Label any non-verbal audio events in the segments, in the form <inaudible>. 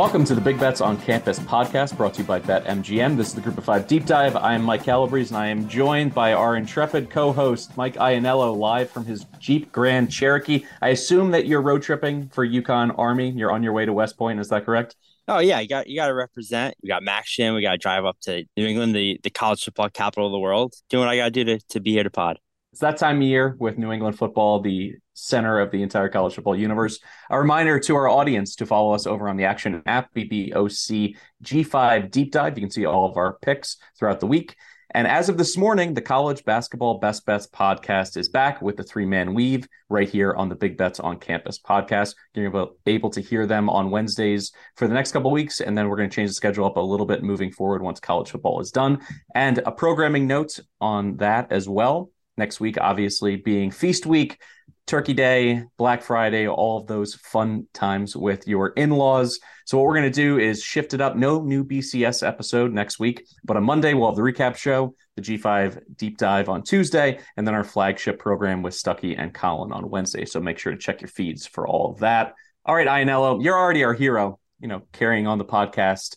Welcome to the Big Bets on Campus podcast brought to you by BetMGM. This is the Group of Five Deep Dive. I am Mike Calabrese and I am joined by our intrepid co host, Mike Ianniello, live from his Jeep Grand Cherokee. I assume that you're road tripping for UConn Army. You're on your way to West Point. Is that correct? Oh yeah, you got you got to represent. We got Max Shin. We got to drive up to New England, the, the college football capital of the world. Doing what I got to do to to be here to pod. It's that time of year with New England football, the center of the entire college football universe. A reminder to our audience to follow us over on the Action app, BBOC G5 Deep Dive. You can see all of our picks throughout the week. And as of this morning, the College Basketball Best Bets podcast is back with the three man weave right here on the Big Bets on Campus podcast. You're able, to hear them on Wednesdays for the next couple weeks. And then we're going to change the schedule up a little bit moving forward once college football is done. And a programming note on that as well. Next week, obviously, being Feast Week, Turkey Day, Black Friday, all of those fun times with your in laws. So, what we're going to do is shift it up. No new BCS episode next week, but on Monday, we'll have the recap show, the G5 deep dive on Tuesday, and then our flagship program with Stuckey and Collin on Wednesday. So, make sure to check your feeds for all of that. All right, Ianniello, you're already our hero, you know, carrying on the podcast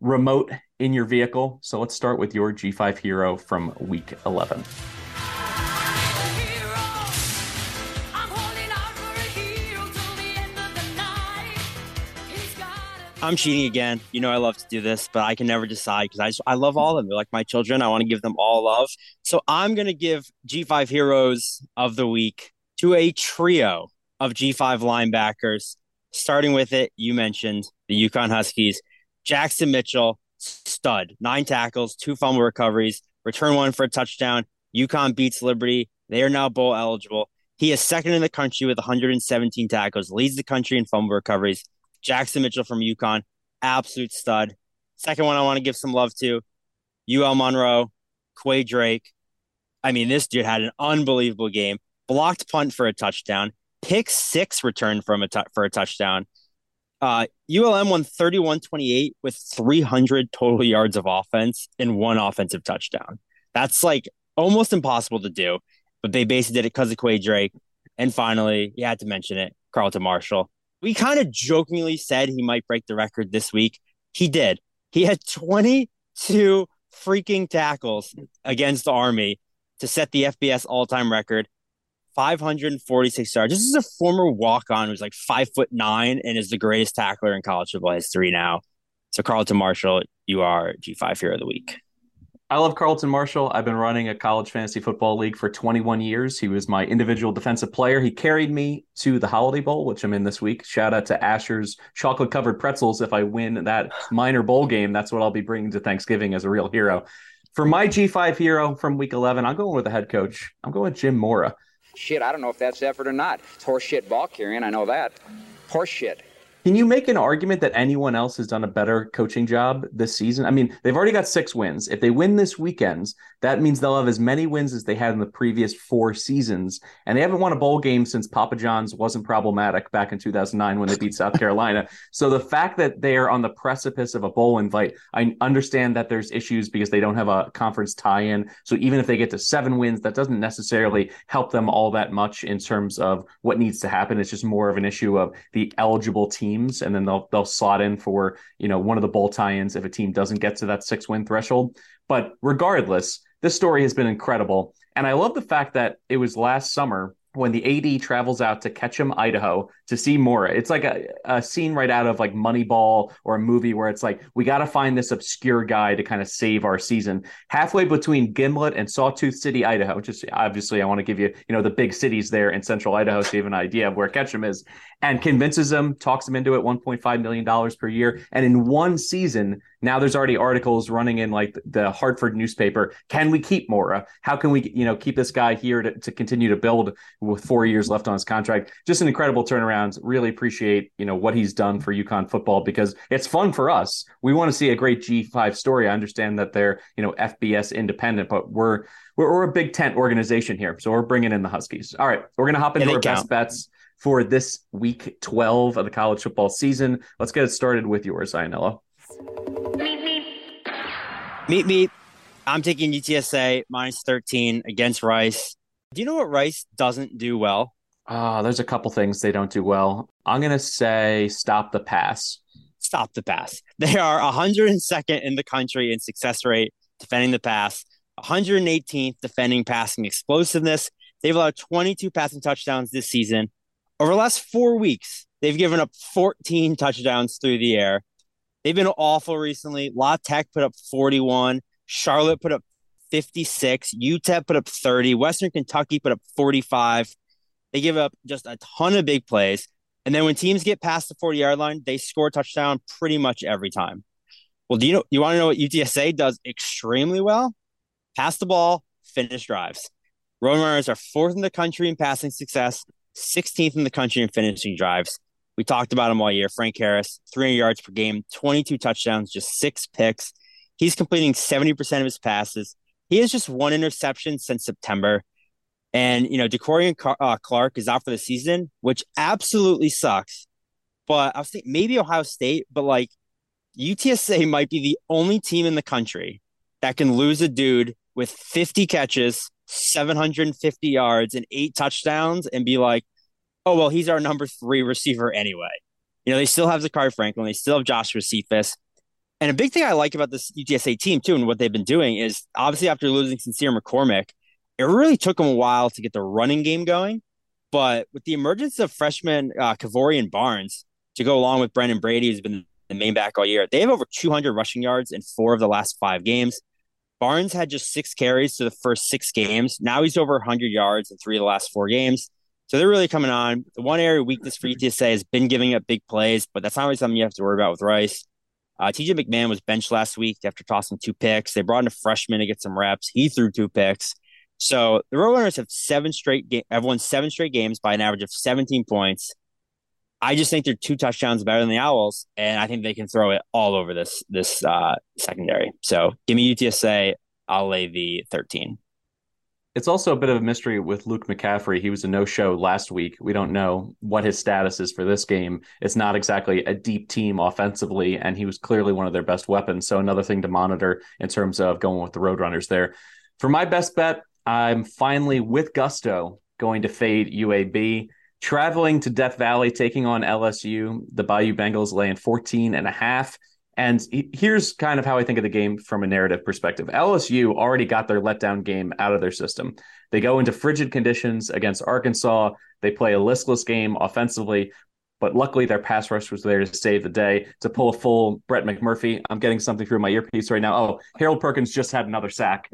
remote in your vehicle. So, let's start with your G5 hero from week 11. I'm cheating again. You know I love to do this, but I can never decide because I I love all of them. They're like my children. I want to give them all love. So I'm gonna give G5 heroes of the week to a trio of G5 linebackers. Starting with it, you mentioned the UConn Huskies. Jackson Mitchell, stud, nine tackles, two fumble recoveries, return one for a touchdown. UConn beats Liberty. They are now bowl eligible. He is second in the country with 117 tackles, leads the country in fumble recoveries. Jackson Mitchell from UConn, absolute stud. Second one I want to give some love to, UL Monroe, Quae Drake. I mean, this dude had an unbelievable game. Blocked punt for a touchdown, pick six return from a for a touchdown. Uh, ULM won 31-28 with 300 total yards of offense and one offensive touchdown. That's like almost impossible to do, but they basically did it because of Quae Drake. And finally, you had to mention it, Carlton Martial we kind of jokingly said he might break the record this week. He did. He had 22 freaking tackles against the Army to set the FBS all time record. 546 yards. This is a former walk on who's like five foot nine and is the greatest tackler in college football history now. So, Carlton Martial, you are G5 Hero of the Week. I love Carlton Martial. I've been running a college fantasy football league for 21 years. He was my individual defensive player. He carried me to the Holiday Bowl, which I'm in this week. Shout out to Asher's chocolate covered pretzels. If I win that minor bowl game, that's what I'll be bringing to Thanksgiving as a real hero. For my G5 hero from week 11, I'm going with the head coach. I'm going with Jim Mora. Shit, I don't know if that's effort or not. It's horse shit ball carrying. I know that. Horse shit. Can you make an argument that anyone else has done a better coaching job this season? I mean, they've already got six wins. If they win this weekend, that means they'll have as many wins as they had in the previous four seasons. And they haven't won a bowl game since Papa John's wasn't problematic back in 2009 when they beat South Carolina. So the fact that they are on the precipice of a bowl invite, I understand that there's issues because they don't have a conference tie in. So even if they get to seven wins, that doesn't necessarily help them all that much in terms of what needs to happen. It's just more of an issue of the eligible team teams, and then they'll they'll slot in for you know one of the bowl tie-ins if a team doesn't get to that six win threshold. But regardless, this story has been incredible, and I love the fact that it was last summer when the AD travels out to Ketchum, Idaho to see Mora. It's like a, a scene right out of like Moneyball or a movie where it's like, we got to find this obscure guy to kind of save our season. Halfway between Gimlet and Sawtooth City, Idaho, which is obviously I want to give you, you know, the big cities there in central Idaho so you have an idea of where Ketchum is and convinces him, talks him into it $1.5 million per year. And in one season, now there's already articles running in like the Hartford newspaper. Can we keep Mora? How can we, you know, keep this guy here to, to continue to build with four years left on his contract? Just an incredible turnaround. Really appreciate, you know, what he's done for UConn football because it's fun for us. We want to see a great G5 story. I understand that they're, you know, FBS independent, but we're, we're, we're a big tent organization here. So we're bringing in the Huskies. All right. We're going to hop into our count. best bets for this week 12 of the college football season. Let's get it started with yours, Ianniello. Meet me. I'm taking UTSA minus 13 against Rice. Do you know what Rice doesn't do well? Uh, there's a couple things they don't do well. I'm going to say stop the pass. Stop the pass. <laughs> They are 102nd in the country in success rate defending the pass, 118th defending passing explosiveness. They've allowed 22 passing touchdowns this season. Over the last four weeks, they've given up 14 touchdowns through the air. They've been awful recently. La Tech put up 41. Charlotte put up 56. UTEP put up 30. Western Kentucky put up 45. They give up just a ton of big plays. And then when teams get past the 40 yard line, they score a touchdown pretty much every time. Well, do you know you want to know what UTSA does extremely well? Pass the ball, finish drives. Roadrunners are fourth in the country in passing success, 16th in the country in finishing drives. We talked about him all year. Frank Harris, 300 yards per game, 22 touchdowns, just six picks. He's completing 70% of his passes. He has just one interception since September. And, you know, De'Corian uh, Clark is out for the season, which absolutely sucks. But I was thinking maybe Ohio State, but like UTSA might be the only team in the country that can lose a dude with 50 catches, 750 yards and eight touchdowns and be like, oh, well, he's our number three receiver anyway. You know, they still have Zakhari Franklin, they still have Joshua Cephus. And a big thing I like about this UTSA team, too, and what they've been doing is obviously after losing Sincere McCormick, it really took them a while to get the running game going. But with the emergence of freshman uh, Kevorian Barnes to go along with Brenden Brady, who's been the main back all year, they have over 200 rushing yards in four of the last five games. Barnes had just six carries to the first six games. Now he's over 100 yards in three of the last four games. So they're really coming on. The one area weakness for UTSA has been giving up big plays, but that's not really something you have to worry about with Rice. Uh, TJ McMahon was benched last week after tossing two picks. They brought in a freshman to get some reps. He threw two picks. So the Roadrunners have seven straight ga- have won seven straight games by an average of 17 points. I just think they're two touchdowns better than the Owls, and I think they can throw it all over this this uh, secondary. So give me UTSA. I'll lay the 13. It's also a bit of a mystery with Luke McCaffrey. He was a no-show last week. We don't know what his status is for this game. It's not exactly a deep team offensively, and he was clearly one of their best weapons. So another thing to monitor in terms of going with the Roadrunners there. For my best bet, I'm finally with gusto going to fade UAB. Traveling to Death Valley, taking on LSU, the Bayou Bengals laying 14 and a half. And here's kind of how I think of the game from a narrative perspective. LSU already got their letdown game out of their system. They go into frigid conditions against Arkansas. They play a listless game offensively, but luckily their pass rush was there to save the day to pull a full Brett McMurphy. I'm getting something through my earpiece right now. Oh, Harold Perkins just had another sack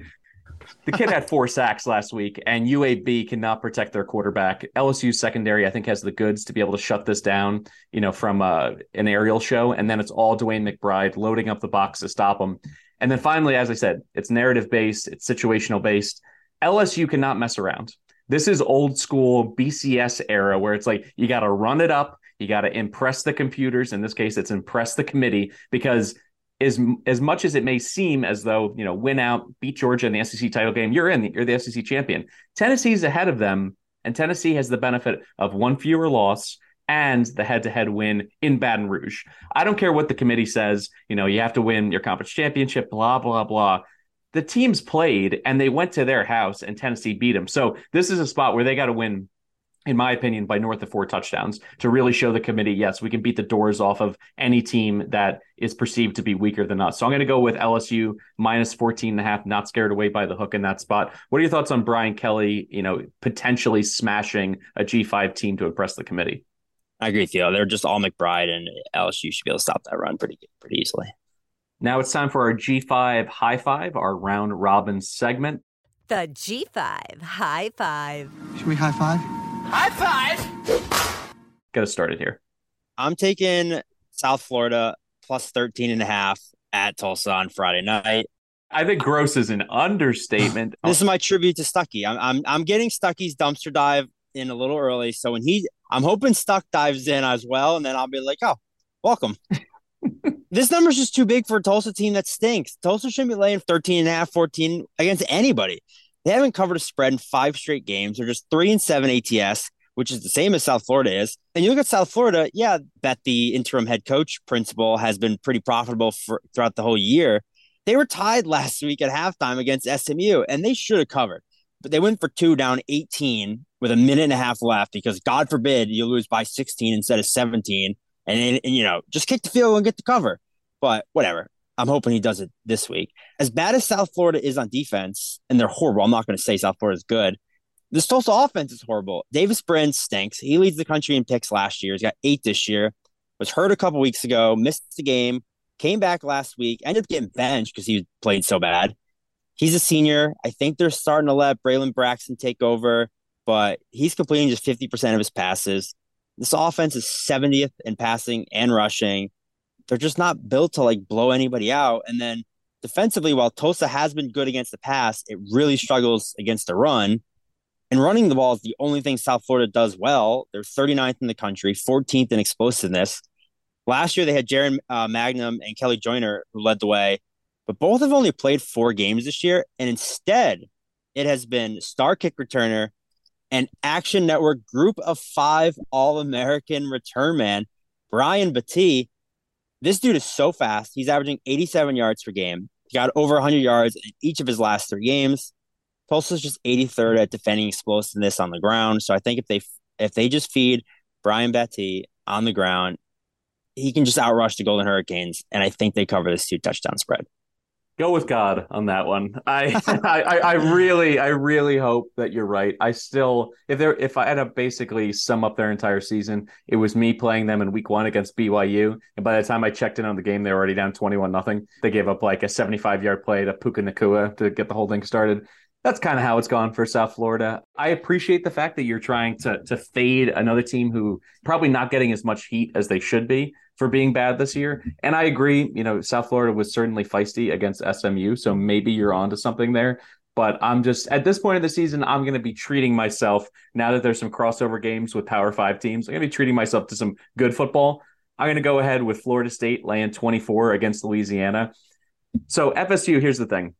the kid had four sacks last week, and UAB cannot protect their quarterback. LSU secondary, I think, has the goods to be able to shut this down, you know, from uh, an aerial show. And then it's all DeWayne McBride loading up the box to stop them. And then finally, as I said, it's narrative based, it's situational based. LSU cannot mess around. This is old school BCS era where it's like you got to run it up, You got to impress the computers. In this case, it's impress the committee because as as much as it may seem as though you know win out, beat Georgia in the SEC title game, you're in. You're the SEC champion. Tennessee's ahead of them, and Tennessee has the benefit of one fewer loss and the head-to-head win in Baton Rouge. I don't care what the committee says. You know, you have to win your conference championship. Blah blah blah. The teams played and they went to their house and Tennessee beat them. So this is a spot where they got to win in my opinion, by north of four touchdowns to really show the committee, yes, we can beat the doors off of any team that is perceived to be weaker than us. So I'm going to go with LSU minus 14 and a half, not scared away by the hook in that spot. What are your thoughts on Brian Kelly, you know, potentially smashing a G5 team to impress the committee? I agree with you. They're just all McBride and LSU should be able to stop that run pretty pretty easily. Now it's time for our G5 high five, our round robin segment. The G5 high five. Should we high five? High five! Get us started here. I'm taking South Florida plus 13 and a half at Tulsa on Friday night. I think gross is an understatement. <laughs> This is my tribute to Stuckey. I'm, I'm I'm getting Stuckey's dumpster dive in a little early. So when he I'm hoping Stuck dives in as well, and then I'll be like, oh, welcome. <laughs> this number's just too big for a Tulsa team that stinks. Tulsa shouldn't be laying 13 and a half, 14 against anybody. They haven't covered a spread in five straight games. They're just three and seven ATS, which is the same as South Florida is. And you look at South Florida, yeah, that the interim head coach principal has been pretty profitable for throughout the whole year. They were tied <laughs> last week at halftime against SMU, and they should have covered. But they went for two down 18 with a minute and a half left because God forbid you lose by 16 instead of 17. And, and you know, just kick the field and get the cover. But whatever. I'm hoping he does it this week. As bad as South Florida is on defense, and they're horrible. I'm not going to say South Florida is good. This Tulsa offense is horrible. Davis Brin stinks. He leads the country in picks last year. He's got eight this year. Was hurt a couple weeks ago. Missed the game. Came back last week. Ended up getting benched because he played so bad. He's a senior. I think they're starting to let Braylon Braxton take over, but he's completing just 50% of his passes. This offense is 70th in passing and rushing they're just not built to like blow anybody out. And then defensively, while Tulsa has been good against the pass, it really struggles against the run. And running the ball is the only thing South Florida does well. They're 39th in the country, 14th in explosiveness. Last year, they had Jaren uh, Mangham and Kelley Joiner who led the way, but both have only played four games this year. And instead, it has been star kick returner and Action Network group of five All American return man, Brian Battie, this dude is so fast. He's averaging 87 yards per game. He got over 100 yards in each of his last three games. Tulsa's just 83rd at defending explosiveness on the ground. So I think if they if they just feed Brian Battie on the ground, he can just outrush the Golden Hurricanes, and I think they cover this two touchdown spread go with God on that one. <laughs> I, I, I really, I really hope that you're right. I still, if there, if I had to basically sum up their entire season, it was me playing them in week one against BYU, and by the time I checked in on the game, they were already down twenty-one nothing. They gave up like a seventy-five yard play to Puka Nacua to get the whole thing started. That's kind of how it's gone for South Florida. I appreciate the fact that you're trying to to fade another team who probably not getting as much heat as they should be for being bad this year. And I agree, you know, South Florida was certainly feisty against SMU, so maybe you're onto something there. But I'm just at this point of the season, I'm going to be treating myself now that there's some crossover games with Power Five teams. I'm going to be treating myself to some good football. I'm going to go ahead with Florida State laying 24 against Louisiana. So FSU, here's the thing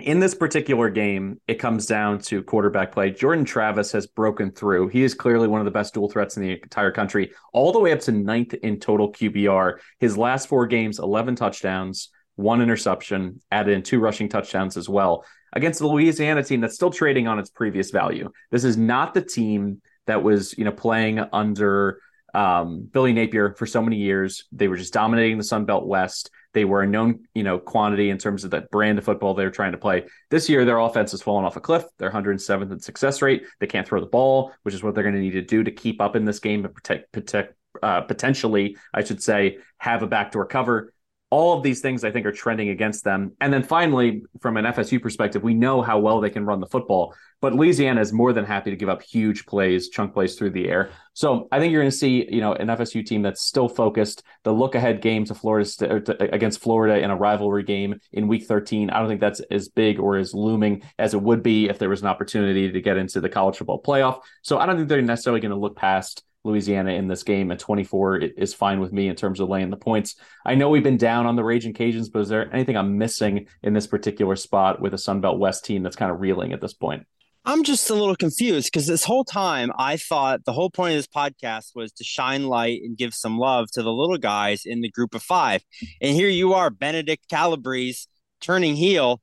in this particular game, it comes down to quarterback play. Jordan Travis has broken through. He is clearly one of the best dual threats in the entire country, all the way up to ninth in total QBR. His last four games, 11 touchdowns, one interception, added in two rushing touchdowns as well against the Louisiana team that's still trading on its previous value. This is not the team that was, you know, playing under um, Billy Napier for so many years. They were just dominating the Sun Belt West. They were a known, you know, quantity in terms of that brand of football they were trying to play. This year, their offense has fallen off a cliff. They're 107th in success rate. They can't throw the ball, which is what they're going to need to do to keep up in this game and protect, protect uh, potentially, I should say, have a backdoor cover all of these things I think are trending against them. And then finally, from an FSU perspective, we know how well they can run the football, but Louisiana is more than happy to give up huge plays, chunk plays through the air. So I think you're going to see, you know, an FSU team that's still focused. The look ahead game to Florida to, against Florida in a rivalry game in Week 13. I don't think that's as big or as looming as it would be if there was an opportunity to get into the college football playoff. So I don't think they're necessarily going to look past Louisiana in this game, and 24 is fine with me in terms of laying the points. I know we've been down on the Raging Cajuns, but is there anything I'm missing in this particular spot with a Sunbelt West team that's kind of reeling at this point? I'm just a little confused because this whole time I thought the whole point of this podcast was to shine light and give some love to the little guys in the group of five. And here you are, Benedict Calabrese, turning heel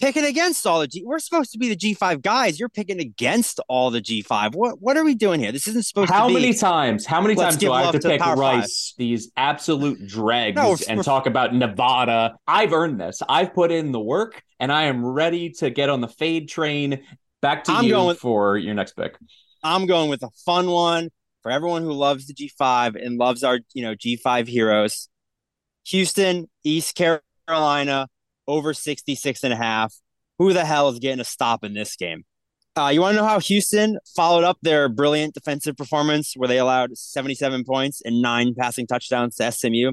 picking against all the G. We're supposed to be the G5 guys. You're picking against all the G5. What what are we doing here? This isn't supposed how to be. How many times? How many times do I have to, to pick Rice, five. these absolute dregs, no, and talk about Nevada? I've earned this. I've put in the work, and I am ready to get on the fade train. Back to I'm you going, for your next pick. I'm going with a fun one for everyone who loves the G5 and loves our you know G5 heroes. Houston, East Carolina, over 66 and a half. Who the hell is getting a stop in this game? Uh, you want to know how Houston followed up their brilliant defensive performance where they allowed 77 points and nine passing touchdowns to SMU?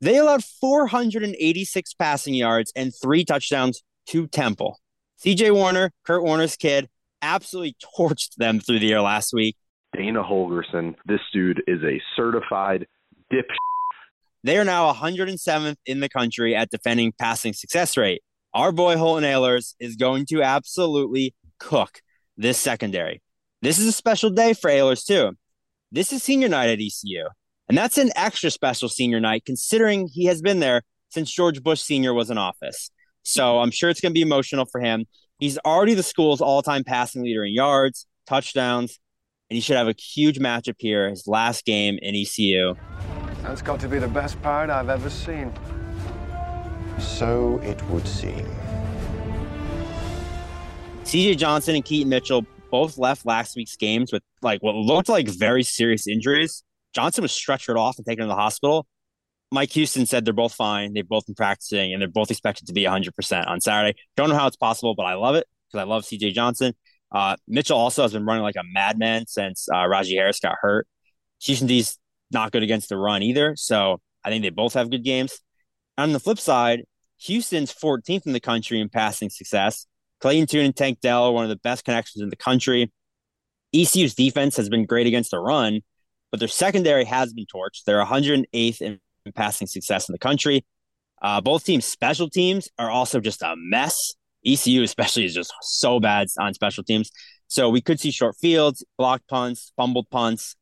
They allowed 486 passing yards and three touchdowns to Temple. EJ Warner, Kurt Warner's kid, absolutely <laughs> torched them through the air last week. Dana Holgorsen, this dude is a certified dip they are now 107th in the country at defending passing success rate. Our boy Holton Ahlers is going to absolutely cook this secondary. This is a special day for Ahlers, too. This is senior night at ECU. And that's an extra special senior night considering he has been there since George Bush Sr. was in office. So I'm sure it's going to be emotional for him. He's already the school's all time passing leader in yards, touchdowns, and he should have a huge matchup here, his last game in ECU. That's got to be the best part I've ever seen. So it would seem. CJ Johnson and Keaton Mitchell both left last week's games with like what looked like very serious injuries. Johnson was stretchered off and taken to the hospital. Mike Houston said they're both fine. They've both been practicing and they're both expected to be 100% on Saturday. Don't know how it's possible, but I love it because I love CJ Johnson. Uh, Mitchell also has been running like a madman since uh, Rahjai Harris got hurt. Houston D's not good against the run either. So I think they both have good games. On the flip side, Houston's 14th in the country in passing success. Clayton Tune and Tank Dell are one of the best connections in the country. ECU's defense has been great against the run, but their secondary has been torched. They're 108th in passing success in the country. Uh, both teams' special teams are also just a mess. ECU, especially, is just so bad on special teams. So we could see short fields, blocked punts, fumbled punts.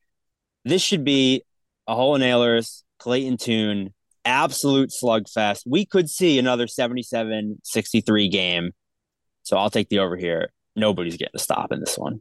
This should be a Holton Ahlers, Clayton Tune, absolute slugfest. We could see another 77 63 game. So I'll take the over here. Nobody's getting a stop in this one.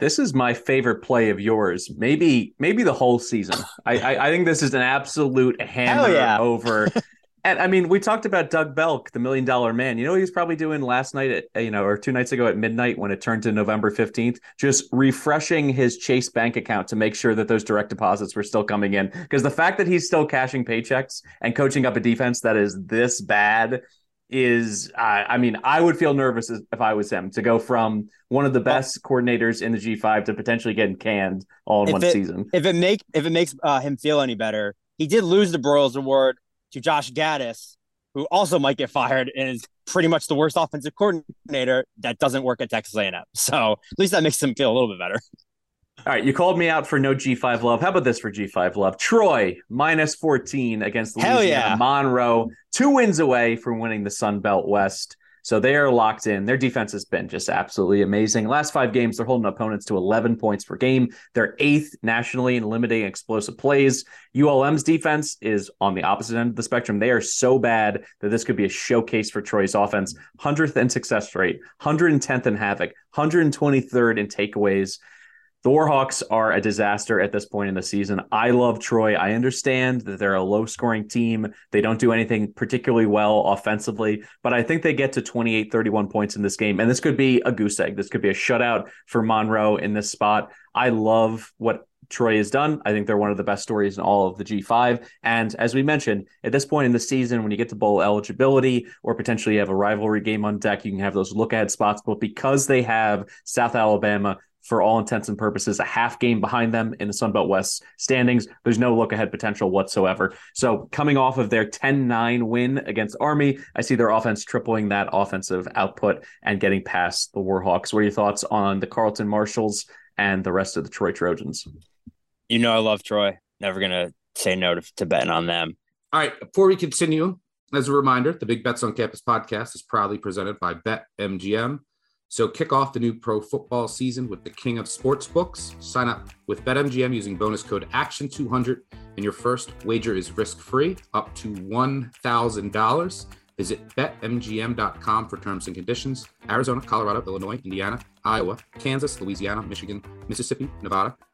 This is my favorite play of yours. Maybe, maybe the whole season. I, I, I think this is an absolute hammer yeah. over. <laughs> and I mean, we talked about Doug Belk, the million dollar man. You know, he was probably doing last night at you know, or two nights ago at midnight when it turned to November fifteenth, just refreshing his Chase bank account to make sure that those direct deposits were still coming in. Because the fact that he's still cashing paychecks and coaching up a defense that is this bad is uh, I mean I would feel nervous if I was him to go from one of the best coordinators in the G5 to potentially getting canned all in if one it, season. If it make if it makes uh, him feel any better, he did lose the Broyles Award to Josh Gattis, who also might get fired and is pretty much the worst offensive coordinator that doesn't work at Texas A&M. So at least that makes him feel a little bit better. All right, you called me out for no G5 love. How about this for G5 love? Troy minus 14 against Louisiana yeah. Monroe, two wins away from winning the Sun Belt West. So they are locked in. Their defense has been just absolutely amazing. Last five games, they're holding opponents to 11 points per game. They're eighth nationally in limiting explosive plays. ULM's defense is on the opposite end of the spectrum. They are so bad that this could be a showcase for Troy's offense. 100th in success rate, 110th in havoc, 123rd in takeaways. The Warhawks are a disaster at this point in the season. I love Troy. I understand that they're a low scoring team. They don't do anything particularly well offensively, but I think they get to 28, 31 points in this game. And this could be a goose egg. This could be a shutout for Monroe in this spot. I love what Troy has done. I think they're one of the best stories in all of the G5. And as we mentioned, at this point in the season, when you get to bowl eligibility or potentially have a rivalry game on deck, you can have those look ahead spots. But because they have South Alabama, for all intents and purposes, a half game behind them in the Sun Belt West standings. There's no look ahead potential whatsoever. So, coming off of their 10 9 win against Army, I see their offense tripling that offensive output and getting past the Warhawks. What are your thoughts on the Carlton Martials and the rest of the Troy Trojans? You know, I love Troy. Never going to say no to, to betting on them. All right. Before we continue, as a reminder, the Big Bets on Campus podcast is proudly presented by BetMGM. So kick off the new pro football season with the king of sports books. Sign up with BetMGM using bonus code ACTION200 and your first wager is risk-free up to $1,000. Visit betmgm.com for terms and conditions. Arizona, Colorado, Illinois, Indiana, Iowa, Kansas, Louisiana, Michigan, Mississippi, Nevada,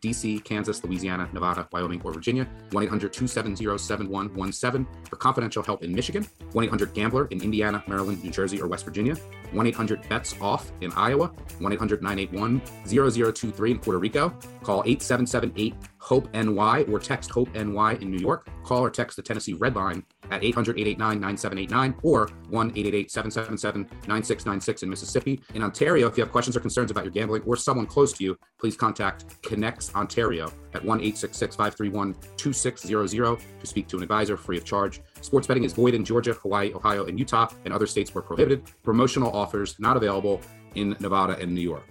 DC, Kansas, Louisiana, Nevada, Wyoming, or Virginia. 1 800 270 7117 for confidential help in Michigan. 1 800 Gambler in Indiana, Maryland, New Jersey, or West Virginia. 1 800 Bets Off in Iowa. 1 800 981 0023 in Puerto Rico. Call 8778 HOPE NY or text HOPE NY in New York. Call or text the Tennessee Red Line at 800 889 9789 or 1 888 777 9696 in Mississippi. In Ontario, if you have questions or concerns about your gambling or someone close to you, please contact ConnexOntario at 1 866 531 2600 to speak to an advisor free of charge. Sports betting is void in Georgia, Hawaii, Ohio, and Utah, and other states where prohibited. Promotional offers not available in Nevada and New York.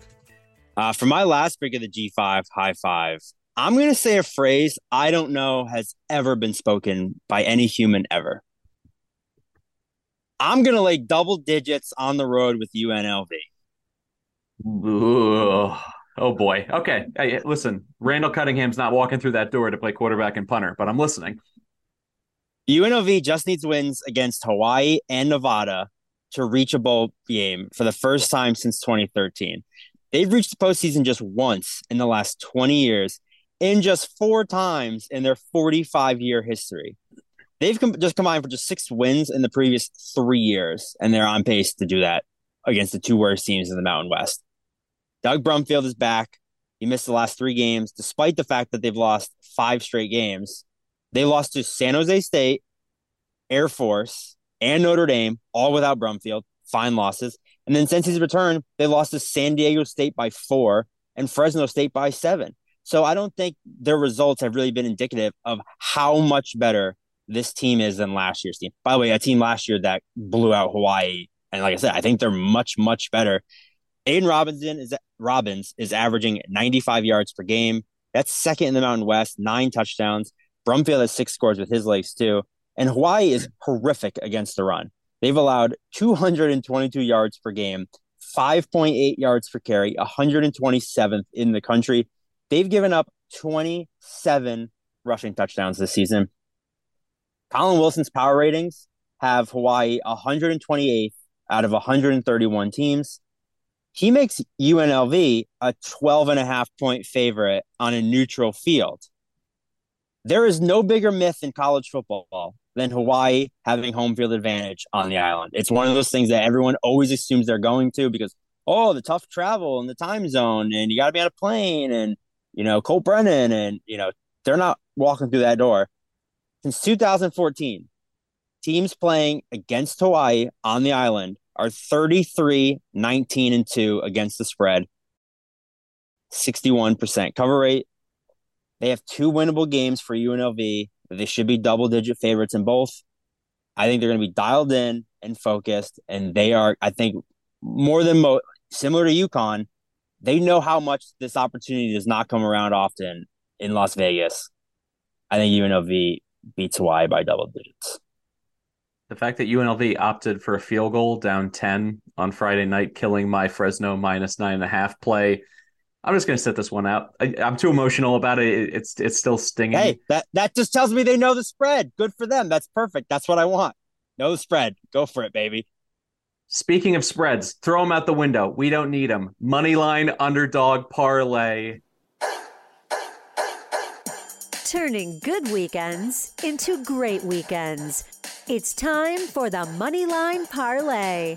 Uh, for my last pick of the G5 high five, I'm going to say a phrase I don't know has ever been spoken by any human ever. I'm going to lay double digits on the road with UNLV. Ooh. Oh boy. Okay. Hey, listen, Randall Cunningham's not walking through that door to play quarterback and punter, but I'm listening. UNLV just needs wins against Hawaii and Nevada to reach a bowl game for the first time since 2013. They've reached the postseason just once in the last 20 years, in just four times in their 45 year history. They've com- just combined for just six wins in the previous three years, and they're on pace to do that against the two worst teams in the Mountain West. Doug Brumfield is back. He missed the last three games, despite the fact that they've lost five straight games. They lost to San Jose State, Air Force, and Notre Dame, all without Brumfield. Fine losses. And then since his return, they lost to San Diego State by four and Fresno State by seven. So I don't think their results have really been indicative of how much better this team is than last year's team. By the way, a team last year that blew out Hawaii, and like I said, I think they're much much better. Aiden Robinson is Robbins is averaging 95 yards per game. That's second in the Mountain West, nine touchdowns. Brumfield has six scores with his legs too. And Hawaii is horrific against the run. They've allowed 222 yards per game, 5.8 yards per carry, 127th in the country. They've given up 27 rushing touchdowns this season. Collin Wilson's power ratings have Hawaii 128th out of 131 teams. He makes UNLV a 12 and a half point favorite on a neutral field. There is no bigger myth in college football than Hawaii having home field advantage on the island. It's one of those things that everyone always assumes they're going to because, oh, the tough travel and the time zone, and you got to be on a plane, and you know, Colt Brennan, and, you know, they're not walking through that door. Since 2014, teams playing against Hawaii on the island are 33, 19, and 2 against the spread, 61% cover rate. They have two winnable games for UNLV. They should be double digit favorites in both. I think they're going to be dialed in and focused, and they are, I think, more than mo- similar to UConn they know how much this opportunity does not come around often in Las Vegas. I think UNLV beats Hawaii by double digits. The fact that UNLV opted for a field goal down 10 on Friday night, killing my Fresno minus nine and a half play. I'm just going to sit this one out. I, am too emotional about it. It's it's still stinging. Hey, that that just tells me they know the spread. Good for them. That's perfect. That's what I want. Know the spread. Go for it, baby. Speaking of spreads, throw them out the window. We don't need them. Moneyline underdog parlay. Turning good weekends into great weekends. It's time for the Moneyline Parlay.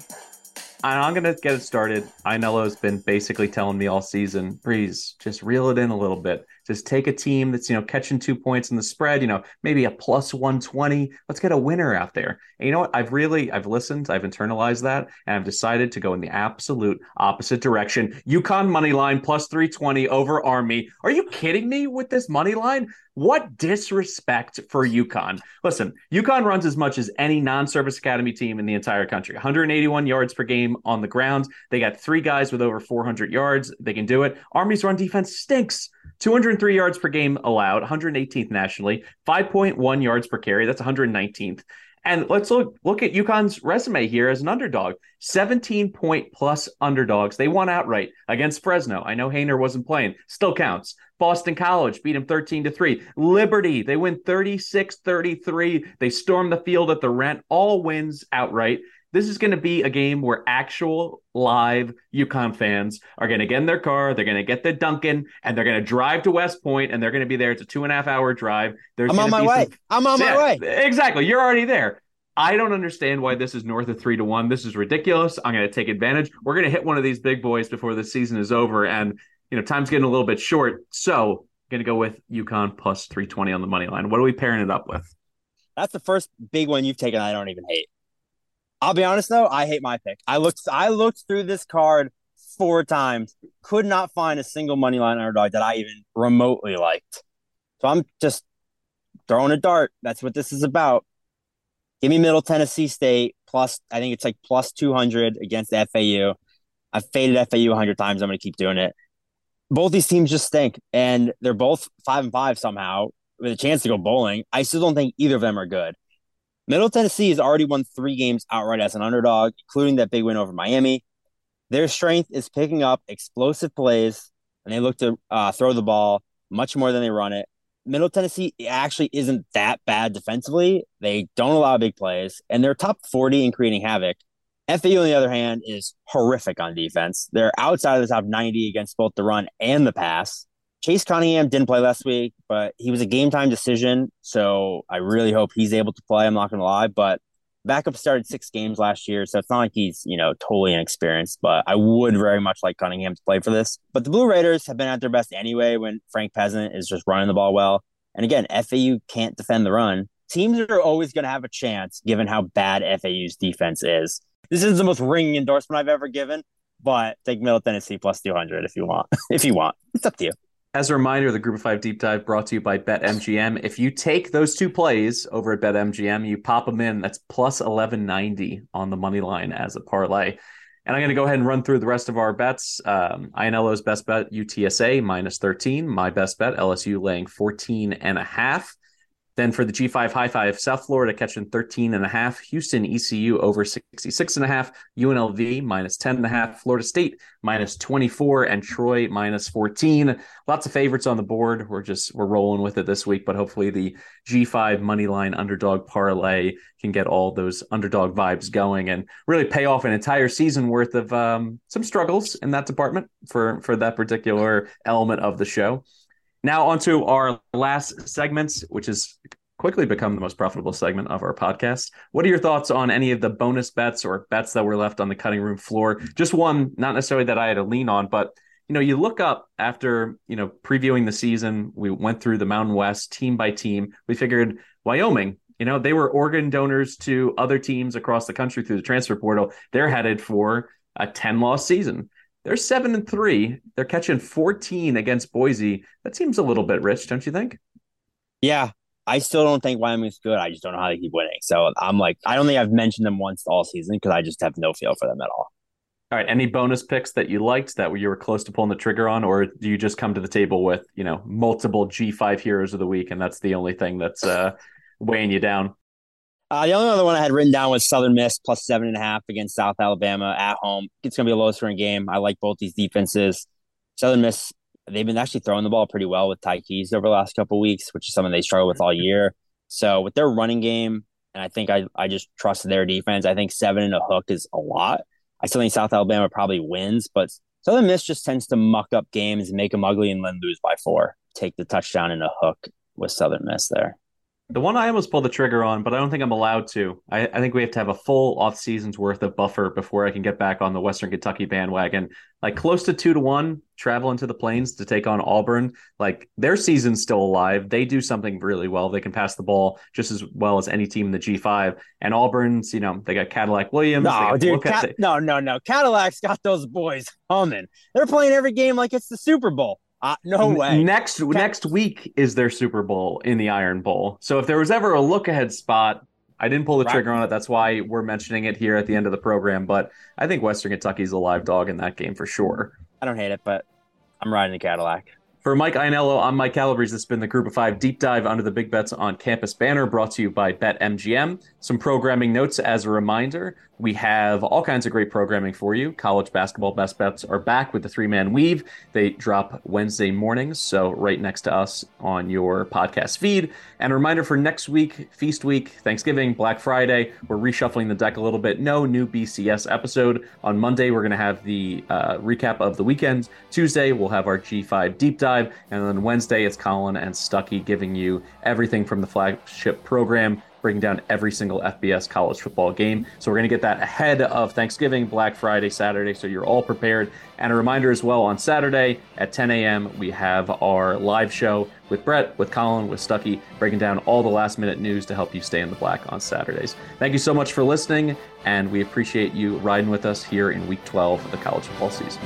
And I'm going to get it started. Ianniello's been basically telling me all season, Breeze, just reel it in a little bit. Just take a team that's, you know, catching two points in the spread, you know, maybe a plus 120. Let's get a winner out there. And you know what? I've really, I've listened, I've internalized that, and I've decided to go in the absolute opposite direction. UConn money line plus 320 over Army. Are you kidding me with this money line? What disrespect for UConn. Listen, UConn runs as much as any non service academy team in the entire country 181 yards per game on the ground. They got three guys with over 400 yards. They can do it. Army's run defense stinks. 203 yards per game allowed, 118th nationally, 5.1 yards per carry. That's 119th. And let's look look at UConn's resume here as an underdog. 17 point plus underdogs. They won outright against Fresno. I know Haener wasn't playing. Still counts. Boston College beat them 13 to 3. Liberty, they win 36-33. They storm the field at the rent. All wins outright. This is going to be a game where actual live UConn fans are going to get in their car, they're going to get the Dunkin', and they're going to drive to West Point, and they're going to be there. It's a two and a half hour drive. There's I'm on my way. Some... I'm on yeah, my way. Exactly. You're already there. I don't understand why this is north of three to one. This is ridiculous. I'm going to take advantage. We're going to hit one of these big boys before the season is over, and you know time's getting a little bit short. So, going to go with UConn plus 320 on the money line. What are we pairing it up with? That's the first big one you've taken. I don't even hate. I'll be honest though, I hate my pick. I looked I looked through this card four times, could not find a single money line underdog that I even remotely liked. So I'm just throwing a dart. That's what this is about. Give me Middle Tennessee State plus. I think it's like plus two hundred against FAU. I've faded FAU hundred times. I'm going to keep doing it. Both these teams just stink, and they're both five and five somehow with a chance to go bowling. I still don't think either of them are good. Middle Tennessee has already won three games outright as an underdog, including that big win over Miami. Their strength is picking up explosive plays, and they look to uh, throw the ball much more than they run it. Middle Tennessee actually isn't that bad defensively. They don't allow big plays, and they're top 40 in creating havoc. FAU, on the other hand, is horrific on defense. They're outside of the top 90 against both the run and the pass. Chase Cunningham didn't play last week, but he was a game time decision. So I really hope he's able to play. I'm not going to lie, but backup started six games last year. So it's not like he's, you know, totally inexperienced, but I would very much like Cunningham to play for this. But the Blue Raiders have been at their best anyway when Frank Peasant is just running the ball well. And again, FAU can't defend the run. Teams are always going to have a chance given how bad FAU's defense is. This is the most ringing endorsement I've ever given, but take Middle Tennessee plus 200 if you want. <laughs> if you want, it's up to you. As a reminder, the Group of Five Deep Dive brought to you by BetMGM. If you take those two plays over at BetMGM, you pop them in. That's plus 1190 on the money line as a parlay. And I'm going to go ahead and run through the rest of our bets. Um, Ianniello's best bet, UTSA minus 13. My best bet, LSU laying 14 and a half. Then for the G5 High Five, South Florida catching 13 and a half, Houston ECU over 66 and a half, UNLV minus 10 and a half, Florida State minus 24, and Troy minus 14. Lots of favorites on the board. We're just we're rolling with it this week, but hopefully the G5 money line underdog parlay can get all those underdog vibes going and really pay off an entire season worth of um, some struggles in that department for for that particular element of the show. Now, onto our last segments, which has quickly become the most profitable segment of our podcast. What are your thoughts on any of the bonus bets or bets that were left on the cutting room floor? Just one, not necessarily that I had to lean on, but you know, you look up after you know previewing the season. We went through the Mountain West team by team. We figured Wyoming. You know, they were organ donors to other teams across the country through the transfer portal. They're headed for a 10 loss season. They're seven and three. They're catching 14 against Boise. That seems a little bit rich, don't you think? Yeah. I still don't think Wyoming's good. I just don't know how they keep winning. So I'm like, I don't think I've mentioned them once all season because I just have no feel for them at all. All right. Any bonus picks that you liked that you were close to pulling the trigger on, or do you just come to the table with, you know, multiple G5 heroes of the week and that's the only thing that's uh weighing you down. Uh, the only other one I had written down was Southern Miss plus seven and a half against South Alabama at home. It's going to be a low scoring game. I like both these defenses. Southern Miss, they've been actually throwing the ball pretty well with Ty Keyes over the last couple weeks, which is something they struggle with all year. So with their running game, and I think I, I just trust their defense. I think seven and a hook is a lot. I still think South Alabama probably wins, but Southern Miss just tends to muck up games and make them ugly and then lose by four. Take the touchdown and a hook with Southern Miss there. The one I almost pulled the trigger on, but I don't think I'm allowed to. I, I, think we have to have a full off season's worth of buffer before I can get back on the Western Kentucky bandwagon. Like close to two to one, traveling to the plains to take on Auburn. Like their season's still alive. They do something really well. They can pass the ball just as well as any team in the G5. And Auburn's, you know, they got Cadillac Williams. No, dude, Cat- no, no, no. Cadillac's got those boys humming. They're playing every game like it's the Super Bowl. Uh, no way. Next next week is their Super Bowl in the Iron Bowl. So if there was ever a look ahead spot, I didn't pull the right. trigger on it. That's why we're mentioning it here at the end of the program. But I think Western Kentucky's a live dog in that game for sure. I don't hate it, but I'm riding the Cadillac. For Mike Ianniello, I'm Mike Calabrese. This has been the Group of Five Deep Dive under the Big Bets on Campus banner brought to you by BetMGM. Some programming notes as a reminder. We have all kinds of great programming for you. College basketball best bets are back with the three man weave. They drop Wednesday mornings, so right next to us on your podcast feed. And a reminder for next week, Feast Week, Thanksgiving, Black Friday. We're reshuffling the deck a little bit. No new BCS episode. On Monday, we're going to have the uh, recap of the weekend. Tuesday, we'll have our G5 deep dive. And then Wednesday, it's Collin and Stuckey giving you everything from the flagship program breaking down every single FBS college football game. So we're going to get that ahead of Thanksgiving, Black Friday, Saturday, so you're all prepared. And a reminder as well on Saturday at 10 a.m., we have our live show with Brett, with Collin, with Stuckey, breaking down all the last minute news to help you stay in the black on Saturdays. Thank you so much for listening, and we appreciate you riding with us here in week 12 of the college football season.